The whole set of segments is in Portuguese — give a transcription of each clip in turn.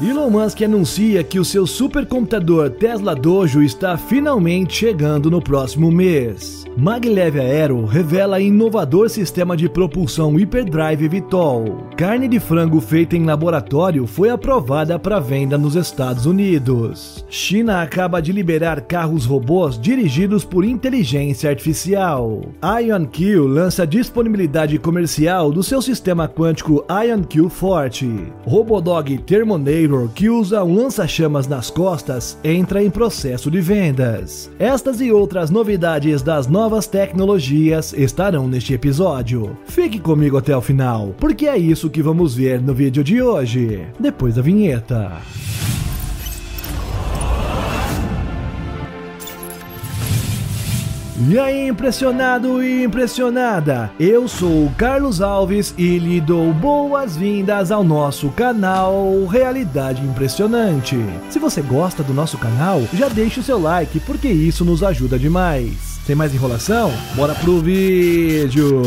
Elon Musk anuncia que o seu supercomputador Tesla Dojo está finalmente chegando no próximo mês. Maglev Aero revela inovador sistema de propulsão Hyperdrive Vitol. Carne de frango feita em laboratório foi aprovada para venda nos Estados Unidos. China acaba de liberar carros robôs dirigidos por inteligência artificial. IonQ lança disponibilidade comercial do seu sistema quântico IonQ Forte. Robodog Terminator, que usa um lança-chamas nas costas, entra em processo de vendas. Estas e outras novidades das novas tecnologias estarão neste episódio. Fique comigo até o final, porque é isso que vamos ver no vídeo de hoje, depois da vinheta. E aí, impressionado e impressionada? Eu sou o Carlos Alves e lhe dou boas-vindas ao nosso canal Realidade Impressionante. Se você gosta do nosso canal, já deixe o seu like porque isso nos ajuda demais. Sem mais enrolação, bora pro vídeo!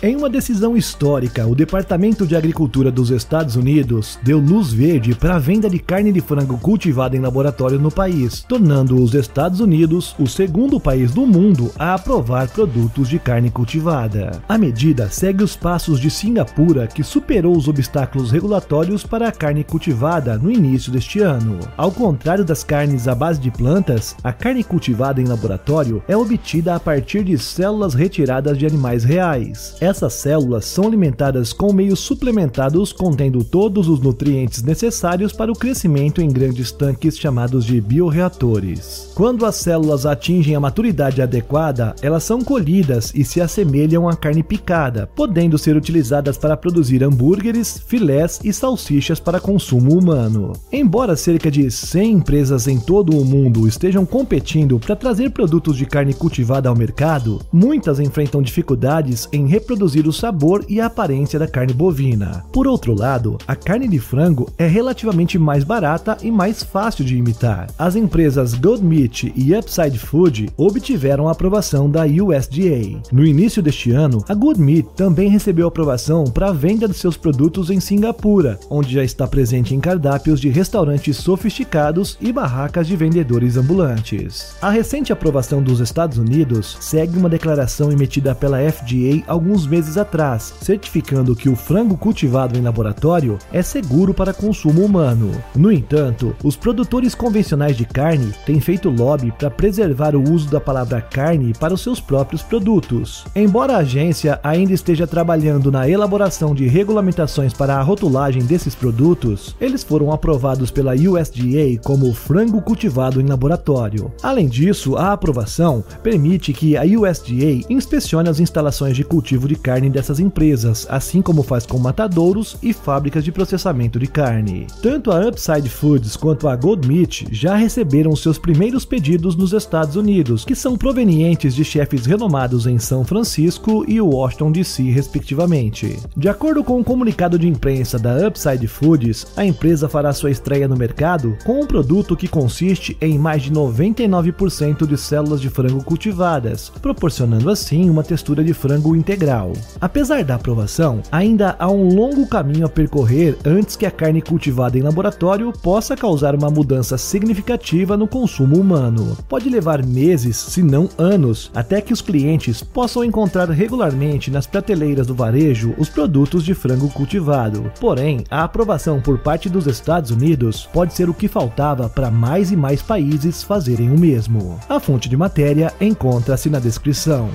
Em uma decisão histórica, o Departamento de Agricultura dos Estados Unidos deu luz verde para a venda de carne de frango cultivada em laboratório no país, tornando os Estados Unidos o segundo país do mundo a aprovar produtos de carne cultivada. A medida segue os passos de Singapura, que superou os obstáculos regulatórios para a carne cultivada no início deste ano. Ao contrário das carnes à base de plantas, a carne cultivada em laboratório é obtida a partir de células retiradas de animais reais. Essas células são alimentadas com meios suplementados contendo todos os nutrientes necessários para o crescimento em grandes tanques chamados de bioreatores. Quando as células atingem a maturidade adequada, elas são colhidas e se assemelham à carne picada, podendo ser utilizadas para produzir hambúrgueres, filés e salsichas para consumo humano. Embora cerca de 100 empresas em todo o mundo estejam competindo para trazer produtos de carne cultivada ao mercado, muitas enfrentam dificuldades em reproduzir reproduzir o sabor e a aparência da carne bovina. Por outro lado, a carne de frango é relativamente mais barata e mais fácil de imitar. As empresas Gold Meat e Upside Food obtiveram a aprovação da USDA. No início deste ano, a Good Meat também recebeu aprovação para a venda de seus produtos em Singapura, onde já está presente em cardápios de restaurantes sofisticados e barracas de vendedores ambulantes. A recente aprovação dos Estados Unidos segue uma declaração emitida pela FDA alguns meses atrás, certificando que o frango cultivado em laboratório é seguro para consumo humano. No entanto, os produtores convencionais de carne têm feito lobby para preservar o uso da palavra carne para os seus próprios produtos. Embora a agência ainda esteja trabalhando na elaboração de regulamentações para a rotulagem desses produtos, eles foram aprovados pela USDA como frango cultivado em laboratório. Além disso, a aprovação permite que a USDA inspecione as instalações de cultivo de carne dessas empresas, assim como faz com matadouros e fábricas de processamento de carne. Tanto a Upside Foods quanto a Gold Meat já receberam seus primeiros pedidos nos Estados Unidos, que são provenientes de chefes renomados em São Francisco e Washington DC, respectivamente. De acordo com um comunicado de imprensa da Upside Foods, a empresa fará sua estreia no mercado com um produto que consiste em mais de 99% de células de frango cultivadas, proporcionando assim uma textura de frango integral. Apesar da aprovação, ainda há um longo caminho a percorrer antes que a carne cultivada em laboratório possa causar uma mudança significativa no consumo humano. Pode levar meses, se não anos, até que os clientes possam encontrar regularmente nas prateleiras do varejo os produtos de frango cultivado. Porém, a aprovação por parte dos Estados Unidos pode ser o que faltava para mais e mais países fazerem o mesmo. A fonte de matéria encontra-se na descrição.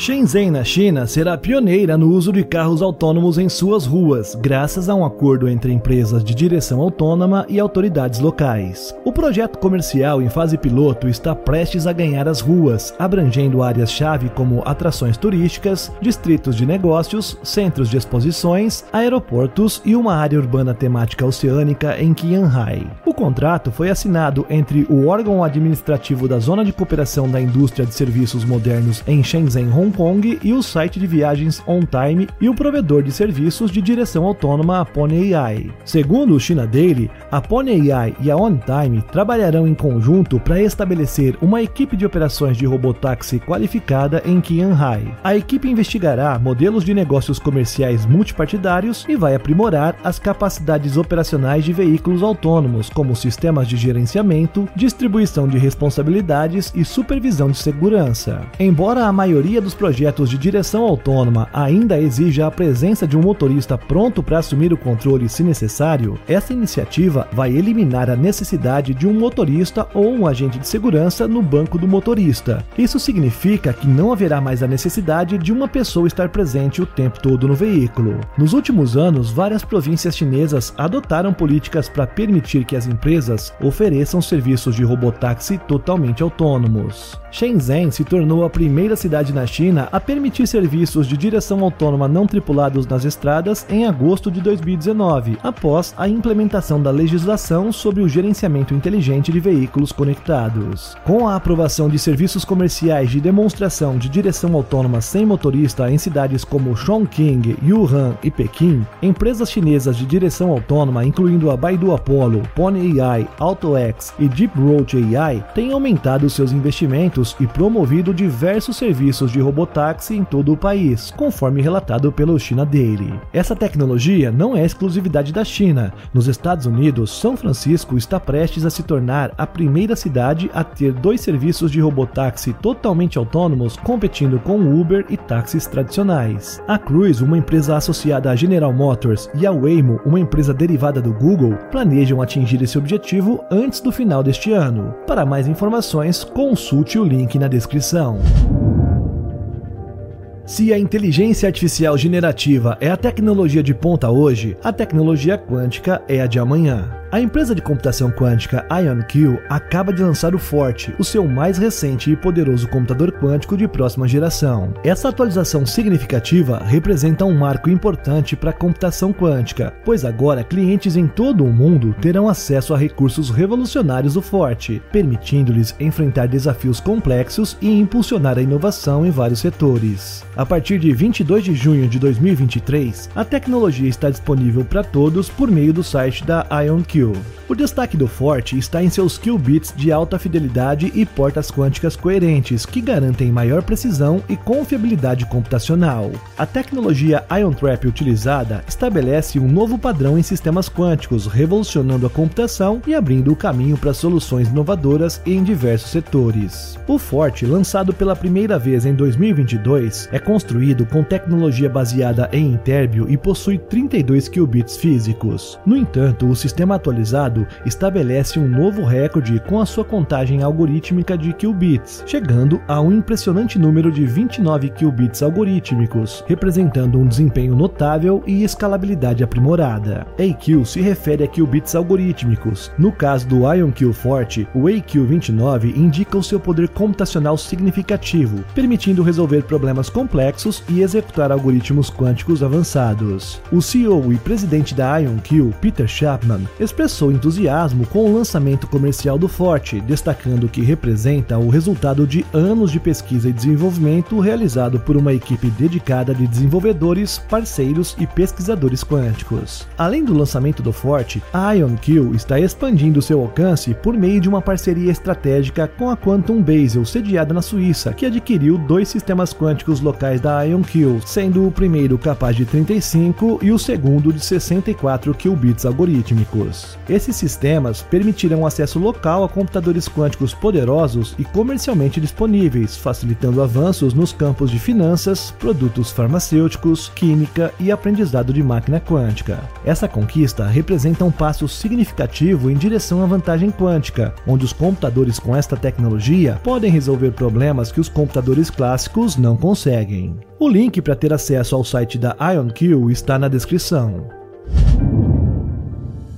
Shenzhen, na China, será pioneira no uso de carros autônomos em suas ruas, graças a um acordo entre empresas de direção autônoma e autoridades locais. O projeto comercial em fase piloto está prestes a ganhar as ruas, abrangendo áreas-chave como atrações turísticas, distritos de negócios, centros de exposições, aeroportos e uma área urbana temática oceânica em Qianhai. O contrato foi assinado entre o órgão administrativo da Zona de Cooperação da Indústria de Serviços Modernos em Shenzhen, Hong Hong Kong e o site de viagens OnTime e o provedor de serviços de direção autônoma Pony AI. Segundo o China Daily, a Pony AI e a OnTime trabalharão em conjunto para estabelecer uma equipe de operações de robotáxi qualificada em Qianhai. A equipe investigará modelos de negócios comerciais multipartidários e vai aprimorar as capacidades operacionais de veículos autônomos, como sistemas de gerenciamento, distribuição de responsabilidades e supervisão de segurança. Embora a maioria dos projetos de direção autônoma ainda exija a presença de um motorista pronto para assumir o controle se necessário, essa iniciativa vai eliminar a necessidade de um motorista ou um agente de segurança no banco do motorista. Isso significa que não haverá mais a necessidade de uma pessoa estar presente o tempo todo no veículo. Nos últimos anos, várias províncias chinesas adotaram políticas para permitir que as empresas ofereçam serviços de robotáxi totalmente autônomos. Shenzhen se tornou a primeira cidade na China a permitir serviços de direção autônoma não tripulados nas estradas em agosto de 2019, após a implementação da legislação sobre o gerenciamento inteligente de veículos conectados. Com a aprovação de serviços comerciais de demonstração de direção autônoma sem motorista em cidades como Chongqing, Wuhan e Pequim, empresas chinesas de direção autônoma, incluindo a Baidu Apollo, Pony AI, AutoX e Deep Road AI, têm aumentado seus investimentos e promovido diversos serviços de robotáxi em todo o país, conforme relatado pelo China Daily. Essa tecnologia não é exclusividade da China. Nos Estados Unidos, São Francisco está prestes a se tornar a primeira cidade a ter dois serviços de robotáxi totalmente autônomos competindo com Uber e táxis tradicionais. A Cruise, uma empresa associada à General Motors, e a Waymo, uma empresa derivada do Google, planejam atingir esse objetivo antes do final deste ano. Para mais informações, consulte o link na descrição. Se a inteligência artificial generativa é a tecnologia de ponta hoje, a tecnologia quântica é a de amanhã. A empresa de computação quântica IonQ acaba de lançar o Forte, o seu mais recente e poderoso computador quântico de próxima geração. Essa atualização significativa representa um marco importante para a computação quântica, pois agora clientes em todo o mundo terão acesso a recursos revolucionários do Forte, permitindo-lhes enfrentar desafios complexos e impulsionar a inovação em vários setores. A partir de 22 de junho de 2023, a tecnologia está disponível para todos por meio do site da IonQ o destaque do Forte está em seus qubits de alta fidelidade e portas quânticas coerentes, que garantem maior precisão e confiabilidade computacional. A tecnologia Ion Trap utilizada estabelece um novo padrão em sistemas quânticos, revolucionando a computação e abrindo o caminho para soluções inovadoras em diversos setores. O Forte, lançado pela primeira vez em 2022, é construído com tecnologia baseada em Interbio e possui 32 qubits físicos. No entanto, o sistema atual atualizado estabelece um novo recorde com a sua contagem algorítmica de qubits, chegando a um impressionante número de 29 qubits algorítmicos, representando um desempenho notável e escalabilidade aprimorada. AQ se refere a qubits algorítmicos. No caso do IonQ Forte, o AQ29 indica o seu poder computacional significativo, permitindo resolver problemas complexos e executar algoritmos quânticos avançados. O CEO e presidente da IonQ, Peter Chapman, expressou entusiasmo com o lançamento comercial do Forte, destacando que representa o resultado de anos de pesquisa e desenvolvimento realizado por uma equipe dedicada de desenvolvedores, parceiros e pesquisadores quânticos. Além do lançamento do Forte, a IonQ está expandindo seu alcance por meio de uma parceria estratégica com a Quantum Basel, sediada na Suíça, que adquiriu dois sistemas quânticos locais da IonQ, sendo o primeiro capaz de 35 e o segundo de 64 qubits algorítmicos. Esses sistemas permitirão acesso local a computadores quânticos poderosos e comercialmente disponíveis, facilitando avanços nos campos de finanças, produtos farmacêuticos, química e aprendizado de máquina quântica. Essa conquista representa um passo significativo em direção à vantagem quântica, onde os computadores com esta tecnologia podem resolver problemas que os computadores clássicos não conseguem. O link para ter acesso ao site da IonQ está na descrição.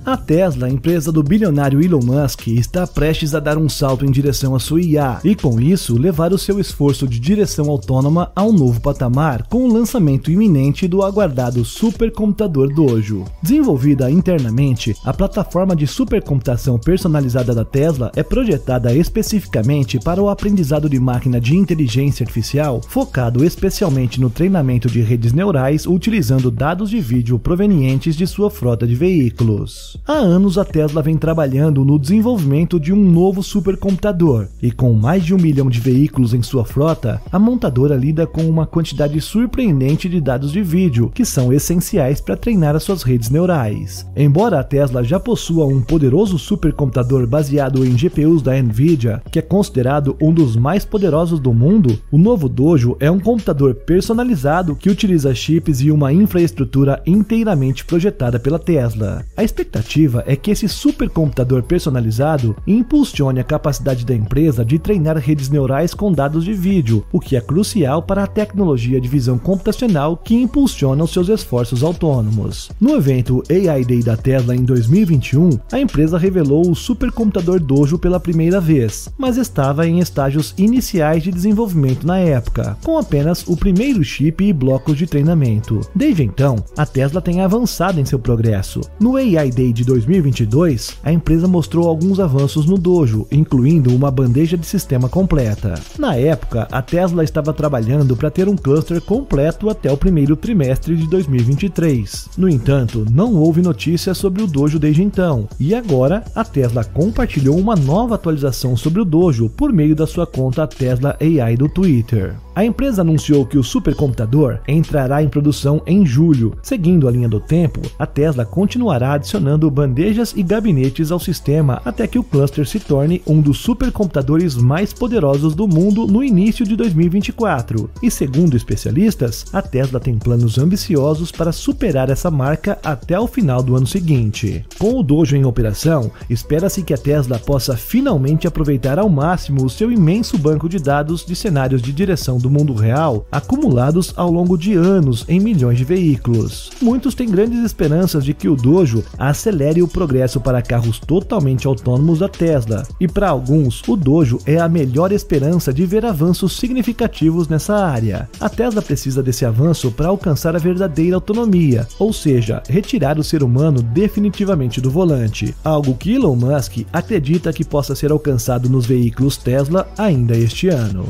A Tesla, empresa do bilionário Elon Musk, está prestes a dar um salto em direção à sua IA e, com isso, levar o seu esforço de direção autônoma a um novo patamar com o lançamento iminente do aguardado supercomputador Dojo. Desenvolvida internamente, a plataforma de supercomputação personalizada da Tesla é projetada especificamente para o aprendizado de máquina de inteligência artificial, focado especialmente no treinamento de redes neurais utilizando dados de vídeo provenientes de sua frota de veículos. Há anos a Tesla vem trabalhando no desenvolvimento de um novo supercomputador, e com mais de um milhão de veículos em sua frota, a montadora lida com uma quantidade surpreendente de dados de vídeo que são essenciais para treinar as suas redes neurais. Embora a Tesla já possua um poderoso supercomputador baseado em GPUs da Nvidia, que é considerado um dos mais poderosos do mundo, o novo Dojo é um computador personalizado que utiliza chips e uma infraestrutura inteiramente projetada pela Tesla. A expectativa é que esse supercomputador personalizado impulsione a capacidade da empresa de treinar redes neurais com dados de vídeo, o que é crucial para a tecnologia de visão computacional que impulsiona os seus esforços autônomos. No evento AI Day da Tesla em 2021, a empresa revelou o supercomputador Dojo pela primeira vez, mas estava em estágios iniciais de desenvolvimento na época, com apenas o primeiro chip e blocos de treinamento. Desde então, a Tesla tem avançado em seu progresso. No AI Day de 2022, a empresa mostrou alguns avanços no Dojo, incluindo uma bandeja de sistema completa. Na época, a Tesla estava trabalhando para ter um cluster completo até o primeiro trimestre de 2023. No entanto, não houve notícias sobre o Dojo desde então, e agora a Tesla compartilhou uma nova atualização sobre o Dojo por meio da sua conta Tesla AI do Twitter. A empresa anunciou que o supercomputador entrará em produção em julho. Seguindo a linha do tempo, a Tesla continuará adicionando bandejas e gabinetes ao sistema até que o cluster se torne um dos supercomputadores mais poderosos do mundo no início de 2024. E segundo especialistas, a Tesla tem planos ambiciosos para superar essa marca até o final do ano seguinte. Com o Dojo em operação, espera-se que a Tesla possa finalmente aproveitar ao máximo o seu imenso banco de dados de cenários de direção do mundo real acumulados ao longo de anos em milhões de veículos. Muitos têm grandes esperanças de que o Dojo acelere o progresso para carros totalmente autônomos da Tesla, e para alguns, o Dojo é a melhor esperança de ver avanços significativos nessa área. A Tesla precisa desse avanço para alcançar a verdadeira autonomia, ou seja, retirar o ser humano definitivamente do volante, algo que Elon Musk acredita que possa ser alcançado nos veículos Tesla ainda este ano.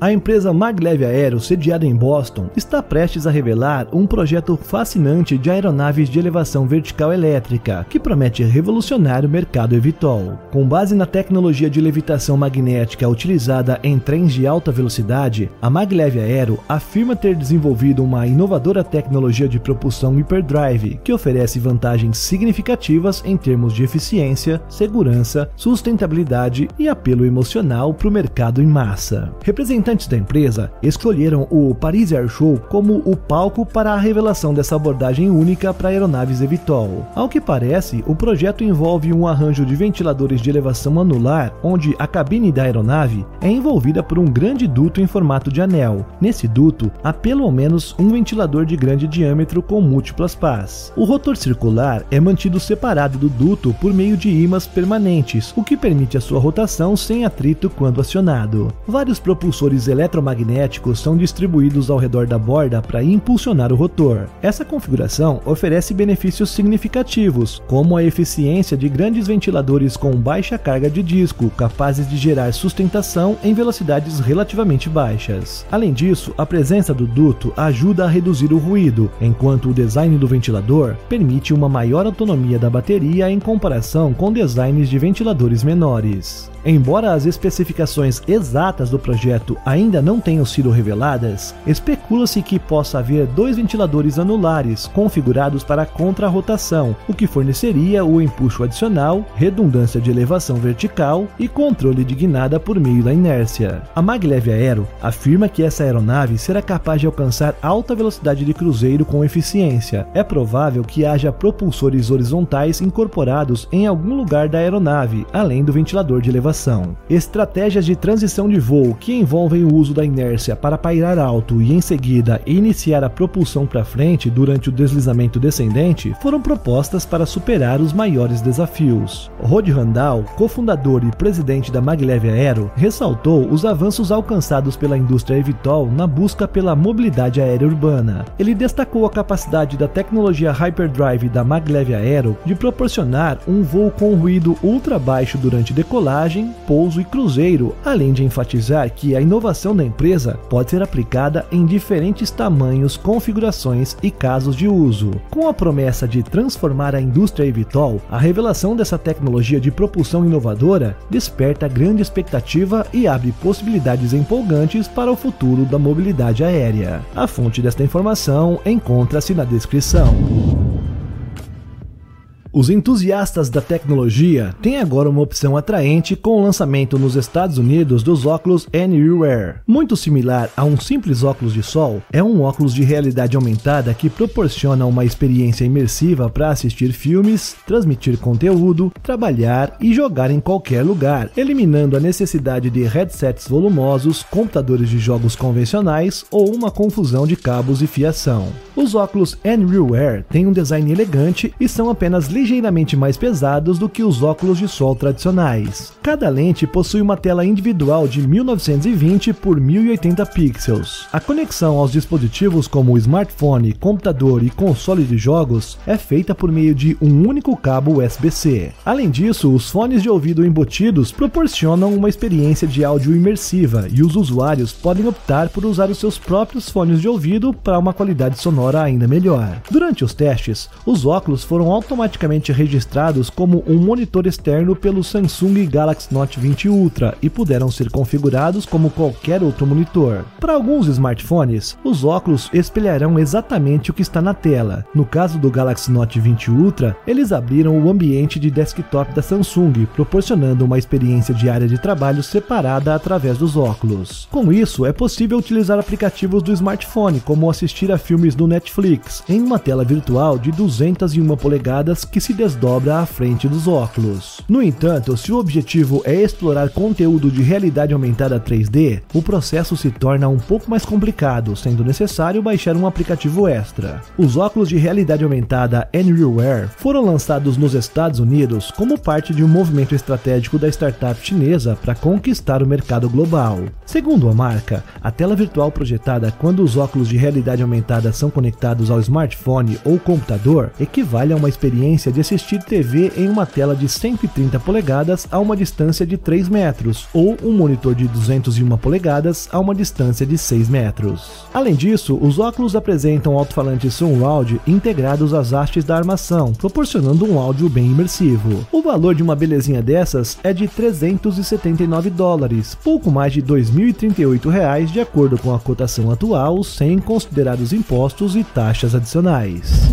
A empresa Maglev Aero, sediada em Boston, está prestes a revelar um projeto fascinante de aeronaves de elevação vertical elétrica, que promete revolucionar o mercado eVTOL. Com base na tecnologia de levitação magnética utilizada em trens de alta velocidade, a Maglev Aero afirma ter desenvolvido uma inovadora tecnologia de propulsão hyperdrive, que oferece vantagens significativas em termos de eficiência, segurança, sustentabilidade e apelo emocional para o mercado em massa. Representando representantes da empresa escolheram o Paris Air Show como o palco para a revelação dessa abordagem única para aeronaves eVTOL. Ao que parece, o projeto envolve um arranjo de ventiladores de elevação anular, onde a cabine da aeronave é envolvida por um grande duto em formato de anel. Nesse duto, há pelo menos um ventilador de grande diâmetro com múltiplas pás. O rotor circular é mantido separado do duto por meio de ímãs permanentes, o que permite a sua rotação sem atrito quando acionado. Vários propulsores eletromagnéticos são distribuídos ao redor da borda para impulsionar o rotor. Essa configuração oferece benefícios significativos, como a eficiência de grandes ventiladores com baixa carga de disco, capazes de gerar sustentação em velocidades relativamente baixas. Além disso, a presença do duto ajuda a reduzir o ruído, enquanto o design do ventilador permite uma maior autonomia da bateria em comparação com designs de ventiladores menores. Embora as especificações exatas do projeto ainda não tenham sido reveladas, especula-se que possa haver dois ventiladores anulares configurados para contra-rotação, o que forneceria o empuxo adicional, redundância de elevação vertical e controle de guinada por meio da inércia. A Maglev Aero afirma que essa aeronave será capaz de alcançar alta velocidade de cruzeiro com eficiência. É provável que haja propulsores horizontais incorporados em algum lugar da aeronave, além do ventilador de elevação Estratégias de transição de voo que envolvem o uso da inércia para pairar alto e em seguida iniciar a propulsão para frente durante o deslizamento descendente foram propostas para superar os maiores desafios. Rod Randall, cofundador e presidente da Maglev Aero, ressaltou os avanços alcançados pela indústria eVTOL na busca pela mobilidade aérea urbana. Ele destacou a capacidade da tecnologia Hyperdrive da Maglev Aero de proporcionar um voo com ruído ultra baixo durante decolagem, pouso e cruzeiro, além de enfatizar que a inovação da empresa pode ser aplicada em diferentes tamanhos, configurações e casos de uso. Com a promessa de transformar a indústria eVTOL, a revelação dessa tecnologia de propulsão inovadora desperta grande expectativa e abre possibilidades empolgantes para o futuro da mobilidade aérea. A fonte desta informação encontra-se na descrição. Os entusiastas da tecnologia têm agora uma opção atraente com o lançamento nos Estados Unidos dos óculos Anywhere. Muito similar a um simples óculos de sol, é um óculos de realidade aumentada que proporciona uma experiência imersiva para assistir filmes, transmitir conteúdo, trabalhar e jogar em qualquer lugar, eliminando a necessidade de headsets volumosos, computadores de jogos convencionais ou uma confusão de cabos e fiação. Os óculos Anywhere têm um design elegante e são apenas ligeiramente mais pesados do que os óculos de sol tradicionais. Cada lente possui uma tela individual de 1920 por 1080 pixels. A conexão aos dispositivos como smartphone, computador e console de jogos é feita por meio de um único cabo USB-C. Além disso, os fones de ouvido embutidos proporcionam uma experiência de áudio imersiva e os usuários podem optar por usar os seus próprios fones de ouvido para uma qualidade sonora ainda melhor. Durante os testes, os óculos foram automaticamente registrados como um monitor externo pelo Samsung Galaxy Note 20 Ultra e puderam ser configurados como qualquer outro monitor. Para alguns smartphones, os óculos espelharão exatamente o que está na tela. No caso do Galaxy Note 20 Ultra, eles abriram o ambiente de desktop da Samsung, proporcionando uma experiência de área de trabalho separada através dos óculos. Com isso, é possível utilizar aplicativos do smartphone, como assistir a filmes do Netflix, em uma tela virtual de 201 polegadas que se desdobra à frente dos óculos. No entanto, se o objetivo é explorar conteúdo de realidade aumentada 3D, o processo se torna um pouco mais complicado, sendo necessário baixar um aplicativo extra. Os óculos de realidade aumentada Anywhere foram lançados nos Estados Unidos como parte de um movimento estratégico da startup chinesa para conquistar o mercado global. Segundo a marca, a tela virtual projetada quando os óculos de realidade aumentada são conectados ao smartphone ou computador equivale a uma experiência experiência de assistir TV em uma tela de 130 polegadas a uma distância de 3 metros, ou um monitor de 201 polegadas a uma distância de 6 metros. Além disso, os óculos apresentam alto-falantes surround integrados às hastes da armação, proporcionando um áudio bem imersivo. O valor de uma belezinha dessas é de 379 dólares, pouco mais de 2.038 reais de acordo com a cotação atual, sem considerar os impostos e taxas adicionais.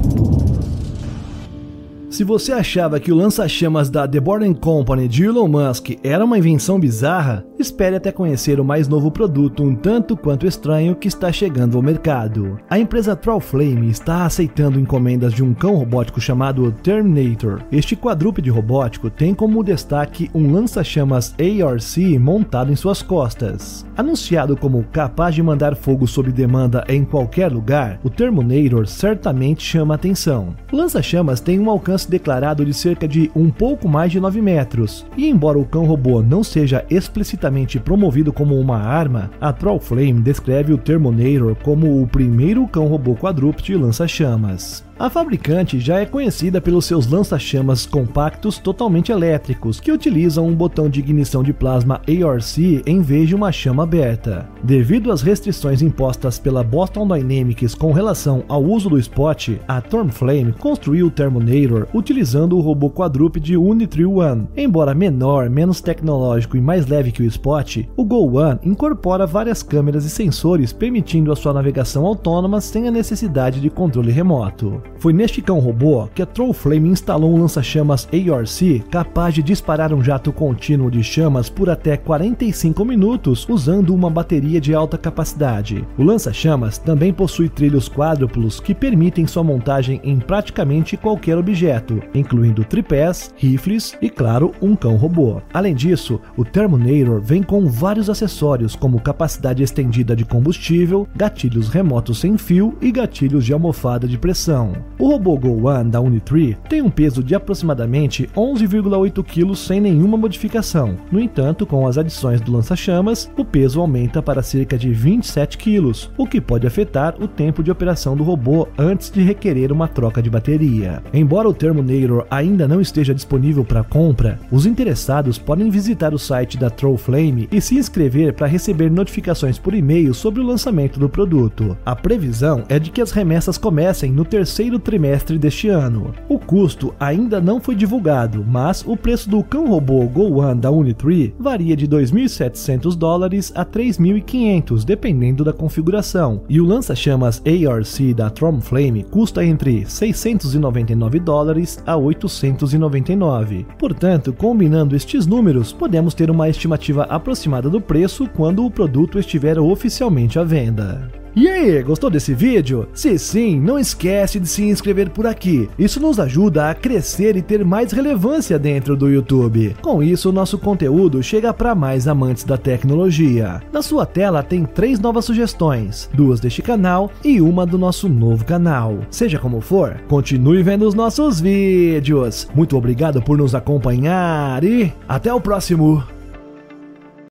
Se você achava que o lança-chamas da The Boring Company de Elon Musk era uma invenção bizarra, espere até conhecer o mais novo produto um tanto quanto estranho que está chegando ao mercado. A empresa Trollflame está aceitando encomendas de um cão robótico chamado Terminator. Este quadrúpede robótico tem como destaque um lança-chamas ARC montado em suas costas. Anunciado como capaz de mandar fogo sob demanda em qualquer lugar, o Terminator certamente chama atenção. O lança-chamas tem um alcance alcance declarado de cerca de um pouco mais de 9 metros. E embora o cão robô não seja explicitamente promovido como uma arma, a Trollflame descreve o Terminator como o primeiro cão robô quadrúpede lança-chamas. A fabricante já é conhecida pelos seus lança-chamas compactos totalmente elétricos, que utilizam um botão de ignição de plasma ARC em vez de uma chama aberta. Devido às restrições impostas pela Boston Dynamics com relação ao uso do spot, a Stormflame construiu o Terminator utilizando o robô quadrúpede Unitree One. Embora menor, menos tecnológico e mais leve que o Spot, o Go One incorpora várias câmeras e sensores permitindo a sua navegação autônoma sem a necessidade de controle remoto. Foi neste cão robô que a Trollflame instalou um lança-chamas ARC capaz de disparar um jato contínuo de chamas por até 45 minutos usando uma bateria de alta capacidade. O lança-chamas também possui trilhos quádruplos que permitem sua montagem em praticamente qualquer objeto, incluindo tripés, rifles e, claro, um cão robô. Além disso, o Terminator vem com vários acessórios como capacidade estendida de combustível, gatilhos remotos sem fio e gatilhos de almofada de pressão. O robô Go One da Unitree tem um peso de aproximadamente 11,8 kg sem nenhuma modificação. No entanto, com as adições do lança-chamas, o peso aumenta para cerca de 27 kg, o que pode afetar o tempo de operação do robô antes de requerer uma troca de bateria. Embora o Terminator ainda não esteja disponível para compra, os interessados podem visitar o site da Trollflame e se inscrever para receber notificações por e-mail sobre o lançamento do produto. A previsão é de que as remessas comecem no terceiro trimestre deste ano. O custo ainda não foi divulgado, mas o preço do cão robô Go One da Unitree varia de 2.700 dólares a 3.500, dependendo da configuração, e o lança-chamas ARC da Tromflame custa entre 699 dólares a 899. Portanto, combinando estes números, podemos ter uma estimativa aproximada do preço quando o produto estiver oficialmente à venda. E aí, gostou desse vídeo? Se sim, não esquece de se inscrever por aqui. Isso nos ajuda a crescer e ter mais relevância dentro do YouTube. Com isso, nosso conteúdo chega para mais amantes da tecnologia. Na sua tela tem três novas sugestões, duas deste canal e uma do nosso novo canal. Seja como for, continue vendo os nossos vídeos. Muito obrigado por nos acompanhar e até o próximo.